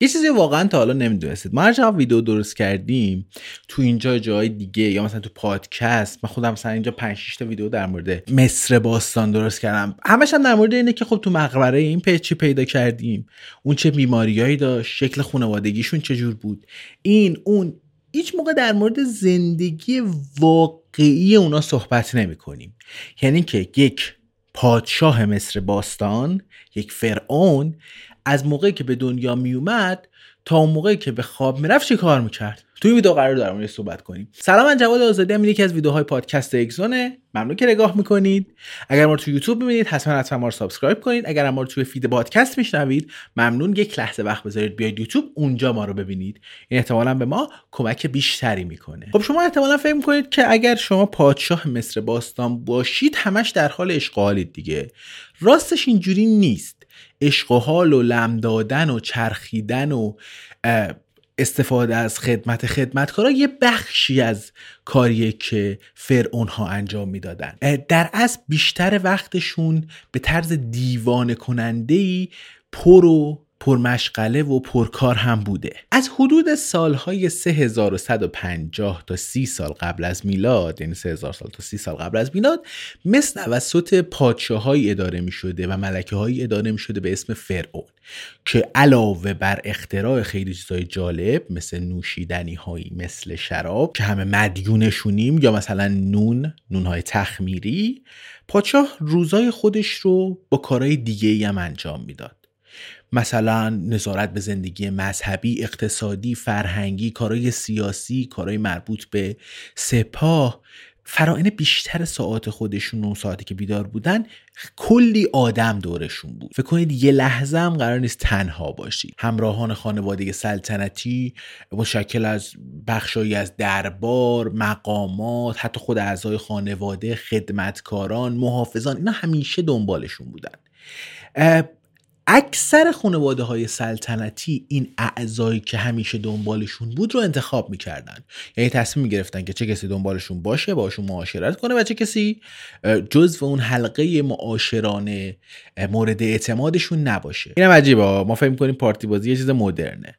یه چیزی واقعا تا حالا نمی‌دونستید. ما هر ویدیو درست کردیم تو اینجا جای دیگه یا مثلا تو پادکست من خودم مثلا اینجا 5 6 تا ویدیو در مورد مصر باستان درست کردم. همش هم در مورد اینه که خب تو مقبره این پیچ چی پیدا کردیم؟ اون چه بیماریایی داشت؟ شکل خانوادگیشون چجور بود؟ این اون. هیچ موقع در مورد زندگی واقعی اونا صحبت نمی کنیم یعنی که یک پادشاه مصر باستان یک فرعون از موقعی که به دنیا می اومد تا اون موقعی که به خواب می‌رفت چی کار می‌کرد؟ توی ویدیو قراره صحبت کنیم. سلام من جواد آزادی‌ام. یکی از ویدیوهای پادکست اکزونه ممنون که نگاه می‌کنید. اگر ما تو یوتیوب ببینید حتما حتما ما رو subscribe کنید. اگر ما رو توی feed پادکست میشنوید ممنون. یک لحظه وقت بذارید بیاید یوتیوب اونجا ما رو ببینید. این احتمالا به ما کمک بیشتری می‌کنه. خب شما احتمالا فکر می‌کنید که اگر شما پادشاه مصر باستان باشید همش در حال عشق و حالید دیگه. راستش اینجوری نیست. عشق و حال و لم دادن و چرخیدن و استفاده از خدمت خدمتکارا یه بخشی از کاریه که فرعون ها انجام می‌دادن. در اصل بیشتر وقتشون به طرز دیوانه کننده ای پر و پرمشغله و پرکار هم بوده. از حدود سالهای 3150 تا 30 سال قبل از میلاد یعنی 3000 سال تا 30 سال قبل از میلاد مثل توسط پادشاهایی اداره می شده و ملکه هایی اداره می شده به اسم فرعون که علاوه بر اختراع خیلی چیزای جالب مثل نوشیدنی هایی مثل شراب که همه مدیونشونیم یا مثلا نون نون های تخمیری پادشاه روزای خودش رو با کارهای دیگه هم انجام می‌داد. مثلا نظارت به زندگی مذهبی اقتصادی فرهنگی کارهای سیاسی کارهای مربوط به سپاه فرائن بیشتر ساعت خودشون اون ساعتی که بیدار بودن کلی آدم دورشون بود. فکر کنید یه لحظه هم قرار نیست تنها باشید. همراهان خانواده سلطنتی مشکل از بخشایی از دربار مقامات حتی خود اعضای خانواده خدمتکاران محافظان اینا همیشه دنبالشون بودن. اکثر خانواده های سلطنتی این اعضایی که همیشه دنبالشون بود رو انتخاب می‌کردن. یعنی تصمیم می‌گرفتن که چه کسی دنبالشون باشه باشون معاشرت کنه و چه کسی جزو اون حلقه معاشران مورد اعتمادشون نباشه. اینم عجیبه ما فکر کنیم پارتی بازی یه چیز مدرنه.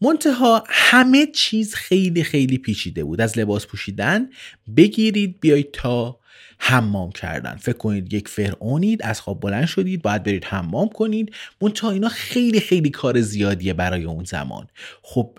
منتها همه چیز خیلی خیلی پیچیده بود. از لباس پوشیدن بگیرید بیایید تا حمام کردن. فکر کنید یک فرعونید از خواب بلند شدید باید برید حمام کنید. منتها اینا خیلی خیلی کار زیادیه برای اون زمان. خب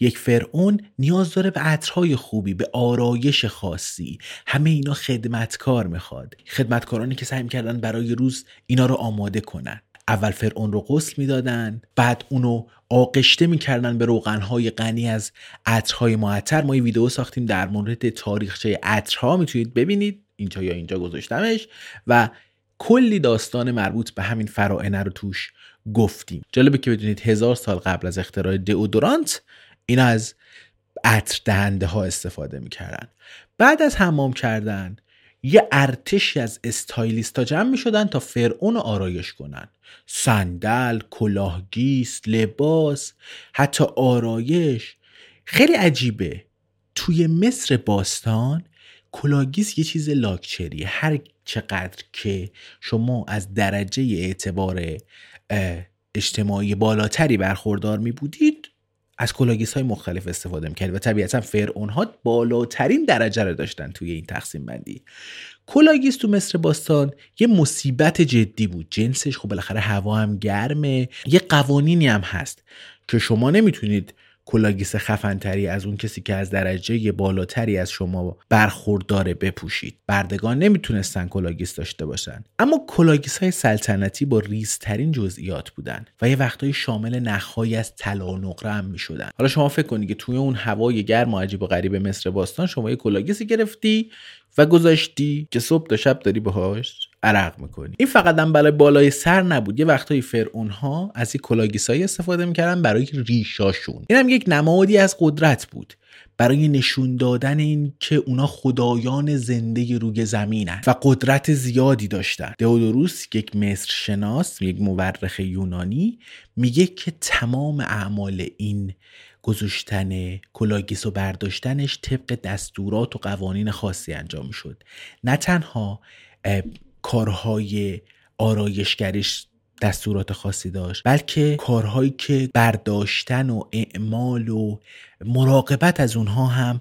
یک فرعون نیاز داره به عطرهای خوبی به آرایش خاصی. همه اینا خدمتکار می‌خواد. خدمتکارانی که سعی کردن برای روز اینا رو آماده کنن. اول فرعون رو غسل می‌دادن بعد اونو آغشته می‌کردن به روغنهای غنی از عطرهای معطر. ما یه ویدیو ساختیم در مورد تاریخچه عطرها می‌تونید ببینید. اینجا یا اینجا گذاشتمش و کلی داستان مربوط به همین فرائنه رو توش گفتیم. جالبه که بدونید هزار سال قبل از اختراع دئودورانت این از عطر دهنده ها استفاده می‌کردن. بعد از حمام کردن یه ارتشی از stylist ها جمع می شدن تا فرعون رو آرایش کنن. صندل، کلاهگیس، لباس حتی آرایش. خیلی عجیبه. توی مصر باستان کلاهگیس یه چیز لاکچریه. هر چقدر که شما از درجه اعتبار اجتماعی بالاتری برخوردار می بودید از کلاهگیس های مختلف استفاده می‌کردید و طبیعتا فرعون ها بالاترین درجه رو داشتن توی این تقسیم بندی. کلاهگیس تو مصر باستان یه مصیبت جدی بود. جنسش خب بالاخره هوا هم گرمه. یه قوانینی هم هست که شما نمی‌تونید کلاهگیس خفن‌تری از اون کسی که از درجه بالاتری از شما برخورداره بپوشید. بردگان نمی‌تونستن کلاهگیس داشته باشن. اما کلاهگیس های سلطنتی با ریزترین جزئیات بودن و یه وقتایی شامل نخهایی از طلا و نقره هم می‌شدن. حالا شما فکر کنید که توی اون هوای گرم و عجیب و غریب مصر باستان شما یه کلاگیسی گرفتی و گذاشتی که صبح تا شب داری باهاش؟ عرق می‌کنی. این فقط هم برای بالای سر نبود. یه وقتایی فرعون ها از این کلاگیسایی استفاده می‌کردن برای ریشاشون. این هم یک نمادی از قدرت بود. برای نشون دادن این که اونا خدایان زنده روی زمینن و قدرت زیادی داشتن. دئودوروس یک مصر شناس یک مورخ یونانی میگه که تمام اعمال این گذاشتن کلاگیس و برداشتنش طبق دستورات و قوانین خاصی انجام شد نه تنها کارهای آرایشگریش دستورات خاصی داشت بلکه کارهایی که برداشتن و اعمال و مراقبت از اونها هم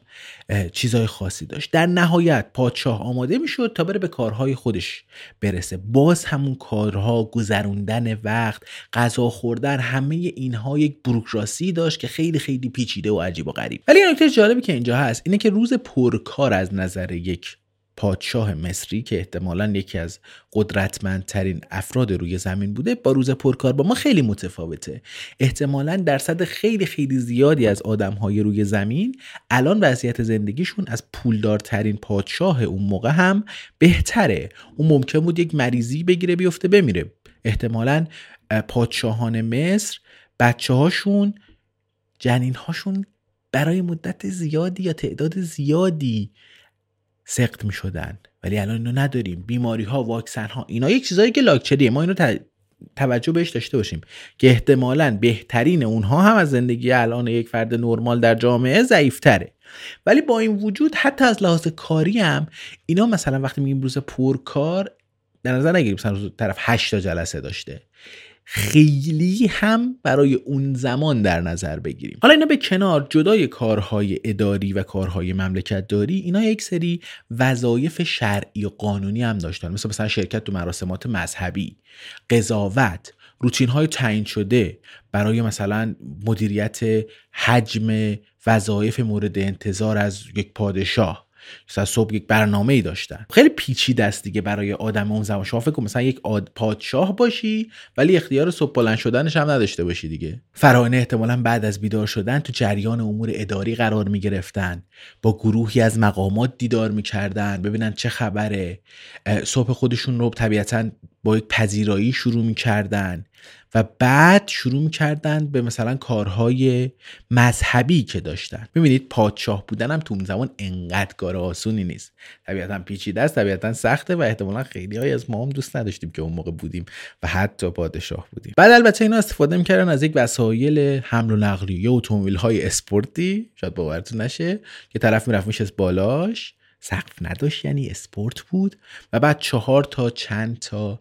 چیزهای خاصی داشت. در نهایت پادشاه آماده می‌شد تا بره به کارهای خودش برسه. باز همون کارها گذروندن وقت غذا خوردن همه اینها یک بروکراسی داشت که خیلی خیلی پیچیده و عجیب و غریب. ولی نکته جالبی که اینجا هست اینه که روز پرکار از نظر یک پادشاه مصری که احتمالا یکی از قدرتمندترین افراد روی زمین بوده با روز پرکار با ما خیلی متفاوته. احتمالا درصد خیلی خیلی زیادی از آدم های روی زمین الان وضعیت زندگیشون از پولدارترین پادشاه اون موقع هم بهتره. اون ممکن بود یک مریضی بگیره بیفته بمیره. احتمالا پادشاهان مصر بچه هاشون جنین هاشون برای مدت زیادی یا تعداد زیادی سخت می شدن ولی الان اینو نداریم. بیماری ها واکسن ها اینا یک چیزایی که لاکچریه ما اینو توجه بهش داشته باشیم. که احتمالا بهترین اونها هم از زندگی الان یک فرد نرمال در جامعه ضعیفتره. ولی با این وجود حتی از لحاظ کاری هم اینا مثلا وقتی میگیم روز پرکار در نظر نگیریم مثلا طرف 8 تا جلسه داشته. خیلی هم برای اون زمان در نظر بگیریم. حالا اینا به کنار جدای کارهای اداری و کارهای مملکت داری اینا یک سری وظایف شرعی و قانونی هم داشتن. مثل مثلا شرکت تو مراسمات مذهبی قضاوت روتین های تعیین شده برای مثلا مدیریت حجم وظایف مورد انتظار از یک پادشاه. مثلا صبح یک برنامه ای داشتن. خیلی پیچیده است دیگه برای آدم اون زمان. شما فکر مثلا یک پادشاه باشی ولی اختیار صبح بلند شدنش هم نداشته باشی دیگه. فراینه احتمالا بعد از بیدار شدن تو جریان امور اداری قرار می گرفتن با گروهی از مقامات دیدار می‌کردن. ببینن چه خبره. صبح خودشون رو طبیعتا با یک پذیرایی شروع می‌کردن و بعد شروع می‌کردن به مثلا کارهای مذهبی که داشتن. ببینید پادشاه بودن هم تو اون زمان انقدر کار آسونی نیست. طبیعتا پیچیده است طبیعتا سخته و احتمالا خیلی های از ما هم دوست نداشتیم که اون موقع بودیم و حتی پادشاه بودیم. بعد البته اینا استفاده می‌کردن از یک وسایل حمل و نقلیه اتومبیل های اسپورتی شاید باورتون نشه که طرف می‌رفت میشست بالاش. سقف نداشت یعنی اسپورت بود. و بعد چهار تا چند تا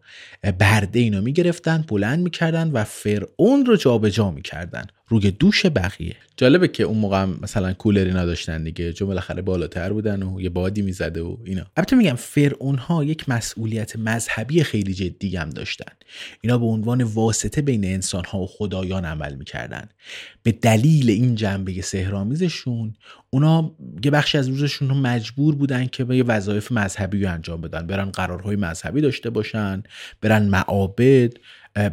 برده اینا می‌گرفتن بلند می‌کردن و فرعون رو جابجا می‌کردن. روی دوش بقیه. جالبه که اون موقع مثلا کولری نداشتن دیگه چون بالاخره بالاتر بودن و یه بادی می‌زده و اینا. البته میگم فرعون ها یک مسئولیت مذهبی خیلی جدی هم داشتن. اینا به عنوان واسطه بین انسان ها و خدایان عمل می‌کردن. به دلیل این جنبه سهرامیزشون اونا یه بخشی از روزشون رو مجبور بودن که به یه وظایف مذهبی رو انجام بدن. برن قرارهای مذهبی داشته باشن برن معابد.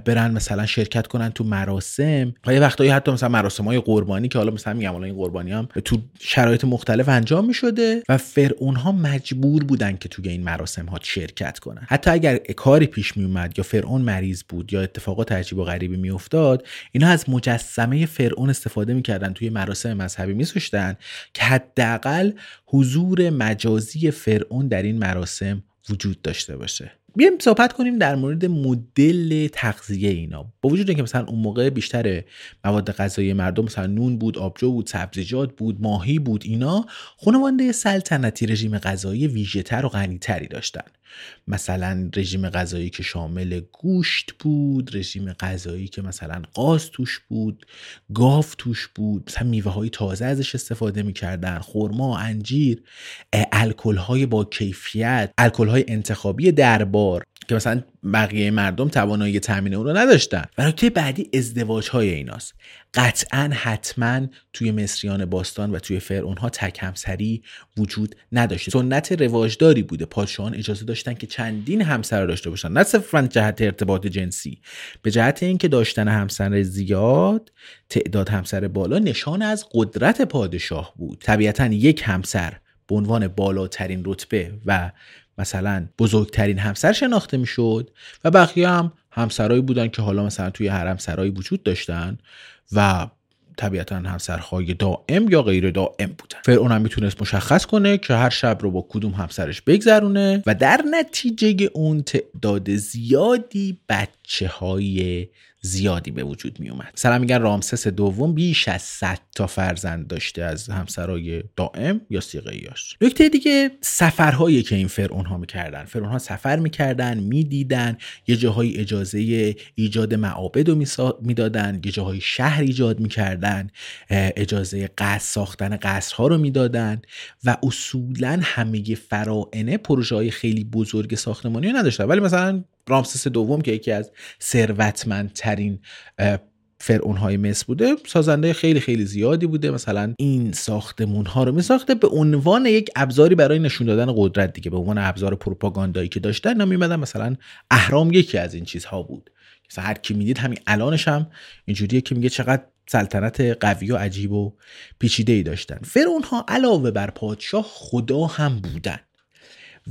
برن مثلا شرکت کنن تو مراسم. و یه وقتایی حتی مثلا مراسم های قربانی که حالا مثلا میگم حالا این قربانی هم تو شرایط مختلف انجام می‌شده و فرعون ها مجبور بودن که توی این مراسم ها شرکت کنن. حتی اگر کاری پیش می اومد یا فرعون مریض بود یا اتفاقات عجیب و غریبی میافتاد اینا از مجسمه فرعون استفاده می‌کردن توی مراسم مذهبی میذاشتن که حداقل حضور مجازی فرعون در این مراسم وجود داشته باشه. بیایم صحبت کنیم در مورد مدل تغذیه اینا. با وجود اینکه مثلا اون موقع بیشتر مواد غذایی مردم مثلا نون بود آبجو بود سبزیجات بود ماهی بود اینا خانواده سلطنتی رژیم غذایی ویژه‌تر و غنیتری داشتن. مثلا رژیم غذایی که شامل گوشت بود رژیم غذایی که مثلا قاز توش بود گاو توش بود مثلا میوه های تازه ازش استفاده می‌کردن خرما انجیر الکل های با کیفیت الکل های انتخابی دربار. که مثلا بقیه مردم توانایی تامین اون رو نداشتن. و نکته بعدی ازدواج های ایناست. قطعا حتما توی مصریان باستان و توی فرعون ها تک همسری وجود نداشته. سنت رواجداری بوده. پادشاهان اجازه داشتن که چندین همسر داشته باشن. نه صرفا جهت ارتباط جنسی. به جهت اینکه داشتن همسر زیاد تعداد همسر بالا نشان از قدرت پادشاه بود. طبیعتا یک همسر به عنوان بالاترین رتبه و مثلا بزرگترین همسر شناخته می‌شد و بقیه هم همسرایی بودن که حالا مثلا توی حرم سرایی وجود داشتن و طبیعتا همسرهای دائم یا غیر دائم بودن. فرعون هم می‌تونست مشخص کنه که هر شب رو با کدوم همسرش بگذرونه و در نتیجه اون تعداد زیادی بچه های زیادی به وجود می اومد مثلا میگن رامسس دوم بیش از 100 تا فرزند داشته از همسرای دائم یا سیغیاش نکته دیگه سفرهایی که این فرعون ها می‌کردن. فرعون ها سفر می‌کردن می‌دیدن یه جاهای اجازه ایجاد معابد رو می‌دادن یه جاهای شهر ایجاد می‌کردن اجازه قصر ساختن قصرها رو می‌دادن و اصولا همه فرائنه پروژه های خیلی بزرگ ساختمانی نداشتن. ولی مثلا رامسس دوم که یکی از ثروتمندترین فرعون های مصر بوده سازنده خیلی خیلی زیادی بوده. مثلا این ساختمون ها رو می ساخته به عنوان یک ابزاری برای نشون دادن قدرت دیگه به عنوان ابزار پروپاگاندایی که داشتن میمدن مثلا اهرام یکی از این چیزها بود. مثلا هر کی می‌دید همین الانش هم اینجوریه که میگه چقدر سلطنت قوی و عجیب و پیچیده ای داشتن. فرعون ها علاوه بر پادشاه خدا هم بودن.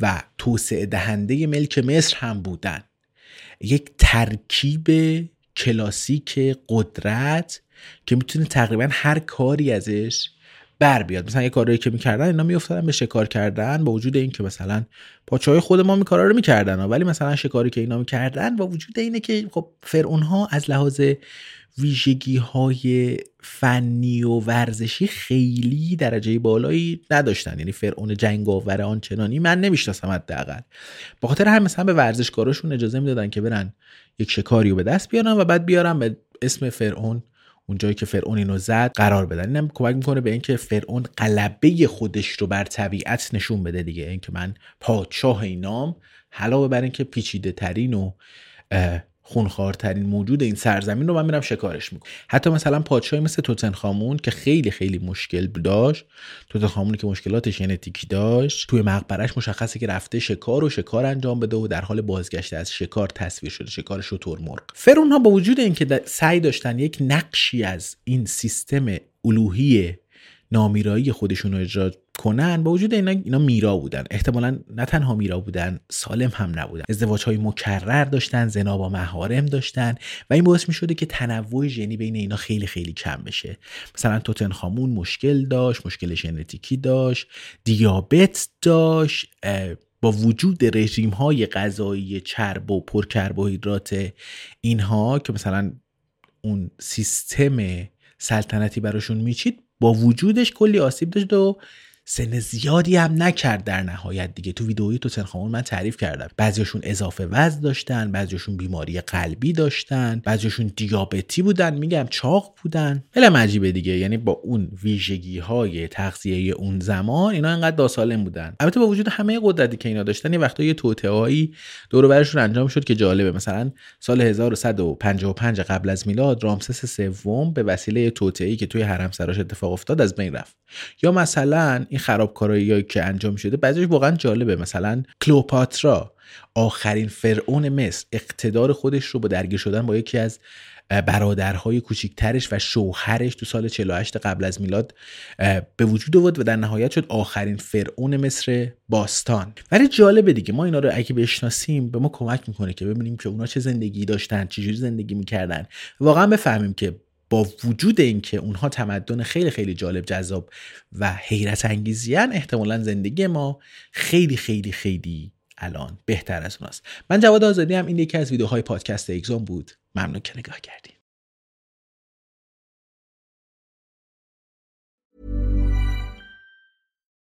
و توسعه دهنده ملک مصر هم بودن. یک ترکیب کلاسیک قدرت که می‌تونه تقریبا هر کاری ازش بر بیاد. مثلا یه کاری که می‌کردن اینا میافتادن به شکار کردن با وجود اینکه مثلا پاچهای خود ما می کارا رو می‌کردن ولی مثلا شکاری که اینا می‌کردن با وجود اینه که خب فرعون ها از لحاظ ویژگی های فنی و ورزشی خیلی درجه بالایی نداشتن. یعنی فرعون جنگاور آنچنانی من نمی‌شناسم حداقل. با خاطر هم مثلا به ورزشکاراشون اجازه می‌دادن که برن یک شکاری رو به دست بیارن و بعد بیارن به اسم فرعون اون جایی که فرعون اینو زد قرار بدن. اینم کمک می‌کنه به اینکه فرعون قلبه خودش رو بر طبیعت نشون بده دیگه. اینکه من پادشاه اینام علاوه بر اینکه پیچیده ترین و خونخوارترین موجود این سرزمین رو من میرم شکارش می‌کنم. حتی مثلا پادشاهی مثل توتنخامون که خیلی خیلی مشکل داشت توتنخامونی که مشکلات ژنتیکی داشت توی مقبرش مشخصه که رفته شکار و شکار انجام بده و در حال بازگشت از شکار تصویر شده شکار شتر مرغ. فرون ها با وجود اینکه سعی داشتن یک نقشی از این سیستم الوهی نامیرایی خودشون رو اجرا کنن با وجود اینا اینا میرا بودن. احتمالا نه تنها میرا بودن سالم هم نبودن. ازدواج های مکرر داشتن زنا با محارم داشتن و این باعث می شده که تنوع ژنی بین اینا خیلی خیلی کم بشه. مثلا توتنخامون مشکل داشت مشکل ژنتیکی داشت دیابت داشت با وجود رژیم های غذایی چرب و پرکربوهیدرات اینها که مثلا اون سیستم سلطنتی براشون میچید با وجودش کلی آسیب داشت و سن زیادی هم نکرد در نهایت دیگه. تو ویدئوی تو تنخامون من تعریف کردم. بعضیشون اضافه وزن داشتن بعضیشون بیماری قلبی داشتن بعضیشون دیابتی بودن میگم چاق بودن. خیلی عجیبه دیگه. یعنی با اون ویژگی های تغذیه اون زمان اینا انقدر داسالم بودن. البته با وجود همه قدرتی که اینا داشتن یه وقتا یه توطئه‌ای دور برشون انجام شد که جالبه. مثلا سال 1155 قبل از میلاد رامسس سوم به وسیله توطئه‌ای که توی حرم سراش اتفاق افتاد از بین رفت. یا مثلا این خرابکارایی که انجام شده بعضیش واقعا جالبه. مثلا کلوپاترا آخرین فرعون مصر اقتدار خودش رو با درگیر شدن با یکی از برادرهای کوچیکترش و شوهرش تو سال 48 قبل از میلاد به وجود آورد و در نهایت شد آخرین فرعون مصر باستان. ولی جالبه دیگه ما اینا رو اگه بشناسیم به ما کمک می‌کنه که ببینیم که اونا چه زندگی داشتن چجوری زندگی می‌کردن. واقعا بفهمیم که با وجود اینکه اونها تمدن خیلی خیلی جالب جذاب و حیرت انگیزیان احتمالا زندگی ما خیلی خیلی خیلی الان بهتر از اوناست. من جواد آزادی هم این یکی از ویدیوهای پادکست اگزام بود. ممنون که نگاه کردید